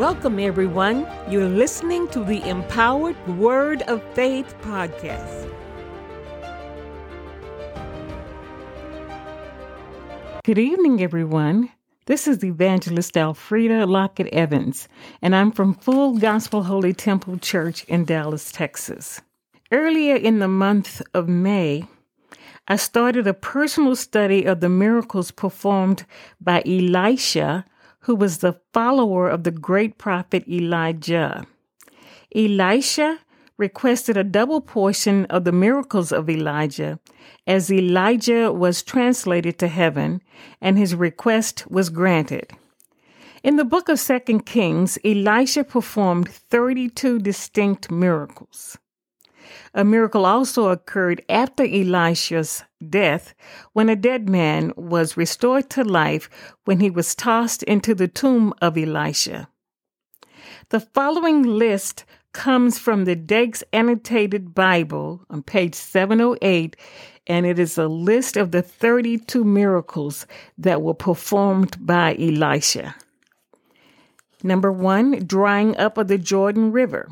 Welcome, everyone. You're listening to the Empowered Word of Faith podcast. Good evening, everyone. This is Evangelist Alfreda Lockett Evans, and I'm from Full Gospel Holy Temple Church in Dallas, Texas. Earlier in the month of May, I started a personal study of the miracles performed by Elisha who was the follower of the great prophet Elijah. Elisha requested a double portion of the miracles of Elijah as Elijah was translated to heaven and his request was granted. In the book of Second Kings, Elisha performed 32 distinct miracles. A miracle also occurred after Elisha's death when a dead man was restored to life when he was tossed into the tomb of Elisha. The following list comes from the Dake's Annotated Bible on page 708, and it is a list of the 32 miracles that were performed by Elisha. Number one, drying up of the Jordan River.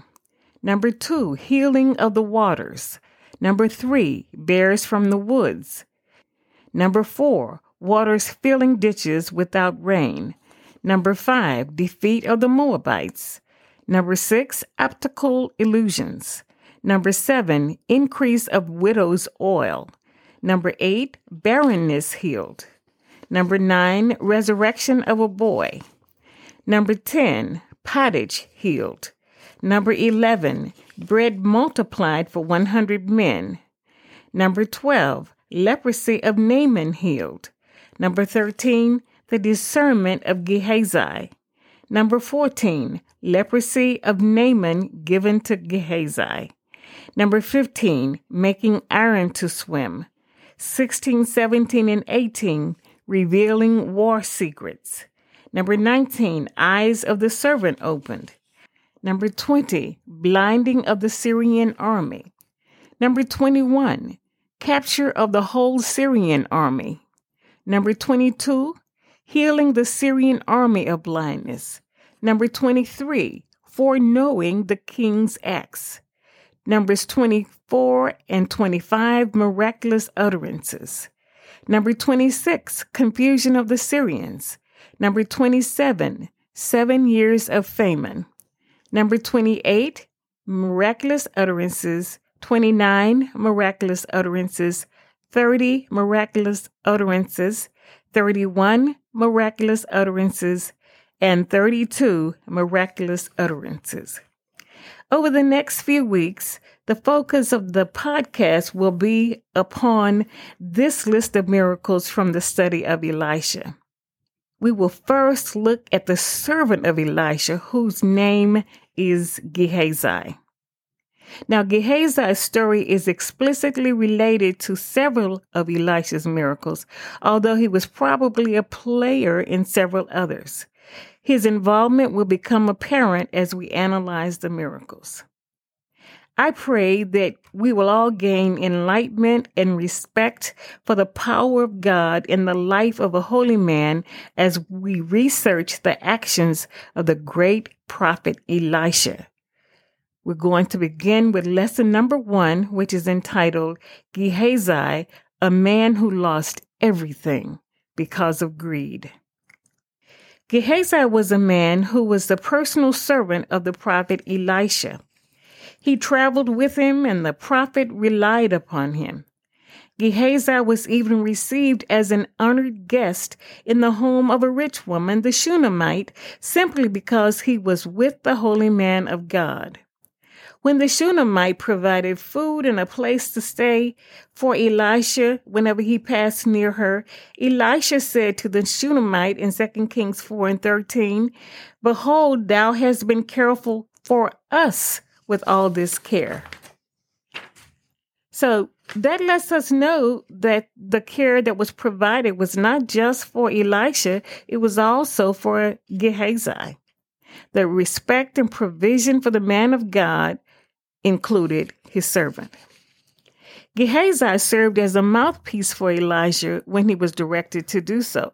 Number two, healing of the waters. Number three, bears from the woods. Number four, waters filling ditches without rain. Number five, defeat of the Moabites. Number six, optical illusions. Number seven, increase of widow's oil. Number eight, barrenness healed. Number nine, resurrection of a boy. Number 10, pottage healed. Number 11, bread multiplied for 100 men. Number 12, leprosy of Naaman healed. Number 13, the discernment of Gehazi. Number 14, leprosy of Naaman given to Gehazi. Number 15, making iron to swim. 16, 17, and 18, revealing war secrets. Number 19, eyes of the servant opened. Number 20, blinding of the Syrian army. Number 21, capture of the whole Syrian army. Number 22, healing the Syrian army of blindness. Number 23, foreknowing the king's acts. Numbers 24 and 25, miraculous utterances. Number 26, confusion of the Syrians. Number 27, seven years of famine. Number 28, miraculous utterances. 29, miraculous utterances. 30, miraculous utterances. 31, miraculous utterances. And 32, miraculous utterances. Over the next few weeks, the focus of the podcast will be upon this list of miracles from the study of Elisha we will first look at the servant of Elisha, whose name is Gehazi. Now, Gehazi's story is explicitly related to several of Elisha's miracles, although he was probably a player in several others. His involvement will become apparent as we analyze the miracles. I pray that we will all gain enlightenment and respect for the power of God in the life of a holy man as we research the actions of the great prophet Elisha. We're going to begin with lesson number one, which is entitled Gehazi, a man who lost everything because of greed. Gehazi was a man who was the personal servant of the prophet Elisha. He traveled with him, and the prophet relied upon him. Gehazi was even received as an honored guest in the home of a rich woman, the Shunammite, simply because he was with the holy man of God. When the Shunammite provided food and a place to stay for Elisha whenever he passed near her, Elisha said to the Shunammite in 2 Kings 4 and 13, Behold, thou hast been careful for us with all this care. So that lets us know that the care that was provided was not just for Elisha, it was also for Gehazi. The respect and provision for the man of God included his servant. Gehazi served as a mouthpiece for Elijah when he was directed to do so.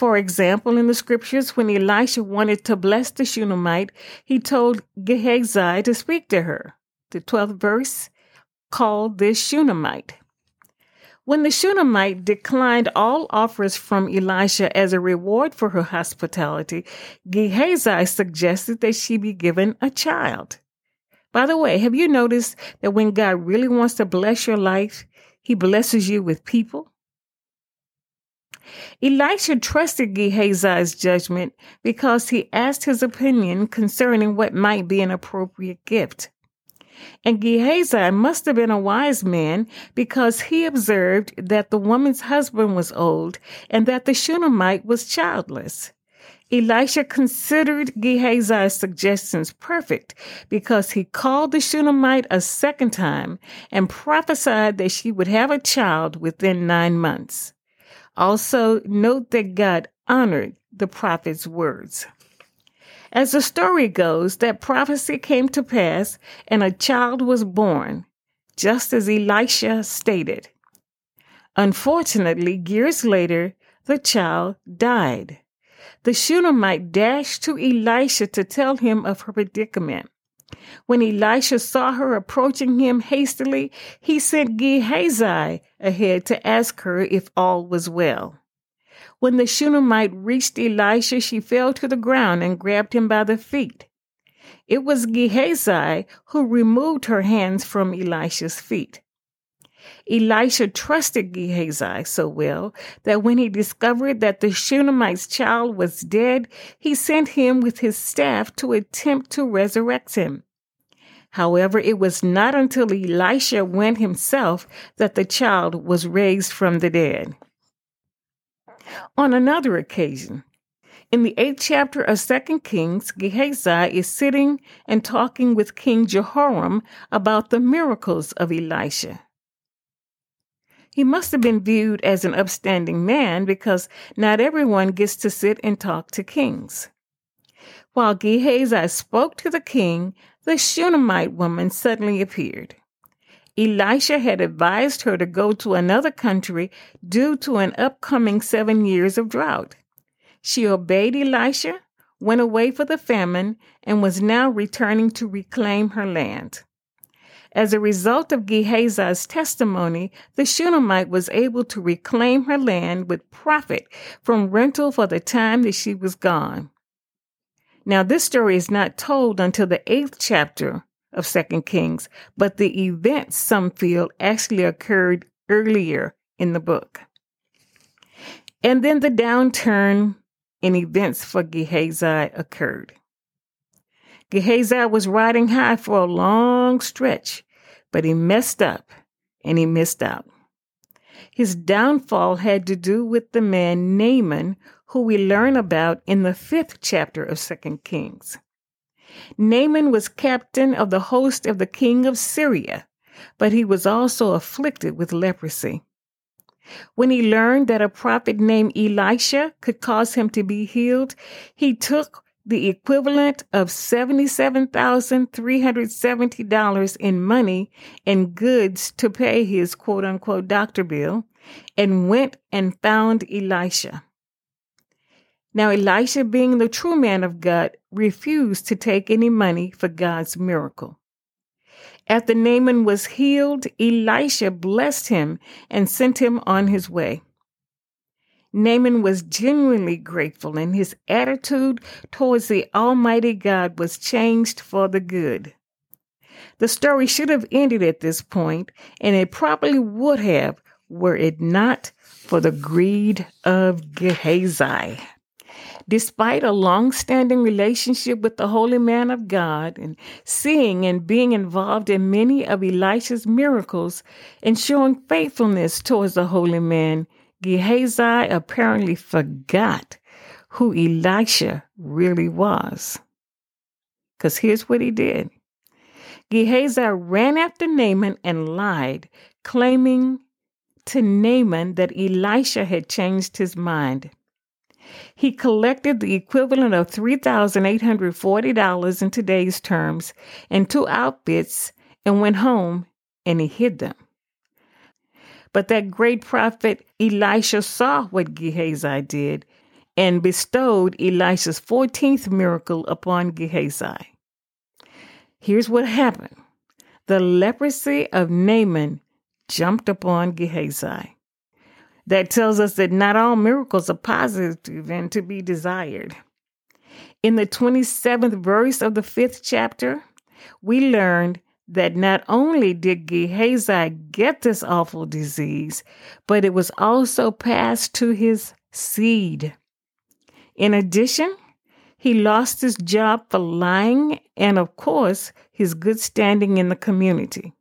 For example, in the scriptures, when Elisha wanted to bless the Shunammite, he told Gehazi to speak to her. The 12th verse called this Shunammite. When the Shunammite declined all offers from Elisha as a reward for her hospitality, Gehazi suggested that she be given a child. By the way, have you noticed that when God really wants to bless your life, he blesses you with people? Elisha trusted Gehazi's judgment because he asked his opinion concerning what might be an appropriate gift. And Gehazi must have been a wise man because he observed that the woman's husband was old and that the Shunammite was childless. Elisha considered Gehazi's suggestions perfect because he called the Shunammite a second time and prophesied that she would have a child within nine months. Also, note that God honored the prophet's words. As the story goes, that prophecy came to pass and a child was born, just as Elisha stated. Unfortunately, years later, the child died. The Shunammite dashed to Elisha to tell him of her predicament. When Elisha saw her approaching him hastily, he sent Gehazi ahead to ask her if all was well. When the Shunammite reached Elisha, she fell to the ground and grabbed him by the feet. It was Gehazi who removed her hands from Elisha's feet. Elisha trusted Gehazi so well that when he discovered that the Shunammite's child was dead, he sent him with his staff to attempt to resurrect him. However, it was not until Elisha went himself that the child was raised from the dead. On another occasion, in the eighth chapter of Second Kings, Gehazi is sitting and talking with King Jehoram about the miracles of Elisha. He must have been viewed as an upstanding man because not everyone gets to sit and talk to kings. While Gehazi spoke to the king, the Shunammite woman suddenly appeared. Elisha had advised her to go to another country due to an upcoming seven years of drought. She obeyed Elisha, went away for the famine, and was now returning to reclaim her land. As a result of Gehazi's testimony, the Shunammite was able to reclaim her land with profit from rental for the time that she was gone. Now, this story is not told until the eighth chapter of Second Kings, but the events some feel actually occurred earlier in the book. And then the downturn in events for Gehazi occurred. Gehazi was riding high for a long stretch, but he messed up and he missed out. His downfall had to do with the man Naaman, who we learn about in the fifth chapter of Second Kings. Naaman was captain of the host of the king of Syria, but he was also afflicted with leprosy. When he learned that a prophet named Elisha could cause him to be healed, he took the equivalent of $77,370 in money and goods to pay his quote unquote doctor bill and went and found Elisha. Now, Elisha, being the true man of God, refused to take any money for God's miracle. After Naaman was healed, Elisha blessed him and sent him on his way. Naaman was genuinely grateful, and his attitude towards the Almighty God was changed for the good. The story should have ended at this point, and it probably would have were it not for the greed of Gehazi. Despite a long standing relationship with the holy man of God and seeing and being involved in many of Elisha's miracles and showing faithfulness towards the holy man, Gehazi apparently forgot who Elisha really was. Because here's what he did Gehazi ran after Naaman and lied, claiming to Naaman that Elisha had changed his mind. He collected the equivalent of $3,840 in today's terms and two outfits and went home and he hid them. But that great prophet Elisha saw what Gehazi did and bestowed Elisha's 14th miracle upon Gehazi. Here's what happened the leprosy of Naaman jumped upon Gehazi. That tells us that not all miracles are positive and to be desired. In the 27th verse of the fifth chapter, we learned that not only did Gehazi get this awful disease, but it was also passed to his seed. In addition, he lost his job for lying and, of course, his good standing in the community.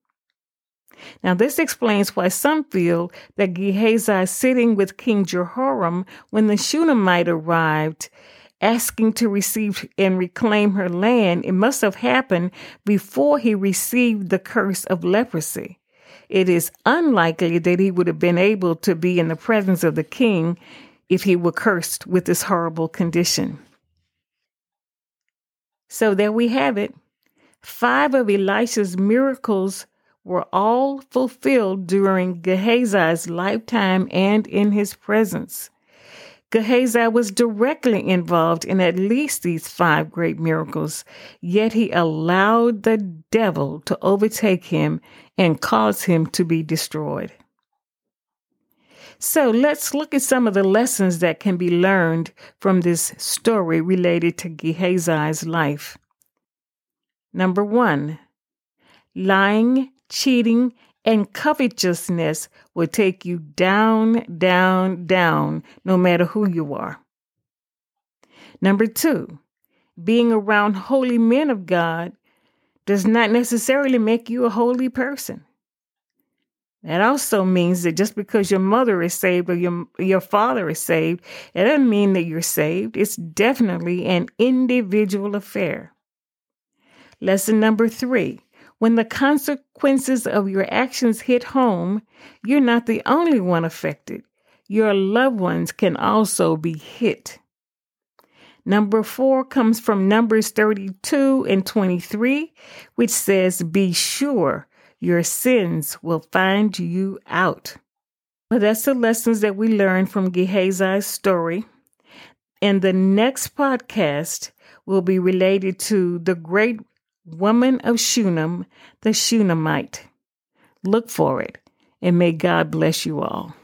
Now, this explains why some feel that Gehazi sitting with King Jehoram when the Shunammite arrived asking to receive and reclaim her land, it must have happened before he received the curse of leprosy. It is unlikely that he would have been able to be in the presence of the king if he were cursed with this horrible condition. So there we have it. Five of Elisha's miracles were all fulfilled during Gehazi's lifetime and in his presence. Gehazi was directly involved in at least these five great miracles, yet he allowed the devil to overtake him and cause him to be destroyed. So let's look at some of the lessons that can be learned from this story related to Gehazi's life. Number one, lying, cheating, and covetousness will take you down, down, down, no matter who you are. Number two, being around holy men of God does not necessarily make you a holy person. That also means that just because your mother is saved or your, your father is saved, it doesn't mean that you're saved. It's definitely an individual affair. Lesson number three when the consequences of your actions hit home, you're not the only one affected. Your loved ones can also be hit. Number four comes from Numbers 32 and 23, which says, Be sure your sins will find you out. Well, that's the lessons that we learned from Gehazi's story. And the next podcast will be related to the great woman of Shunem, the Shunammite. Look for it, and may God bless you all.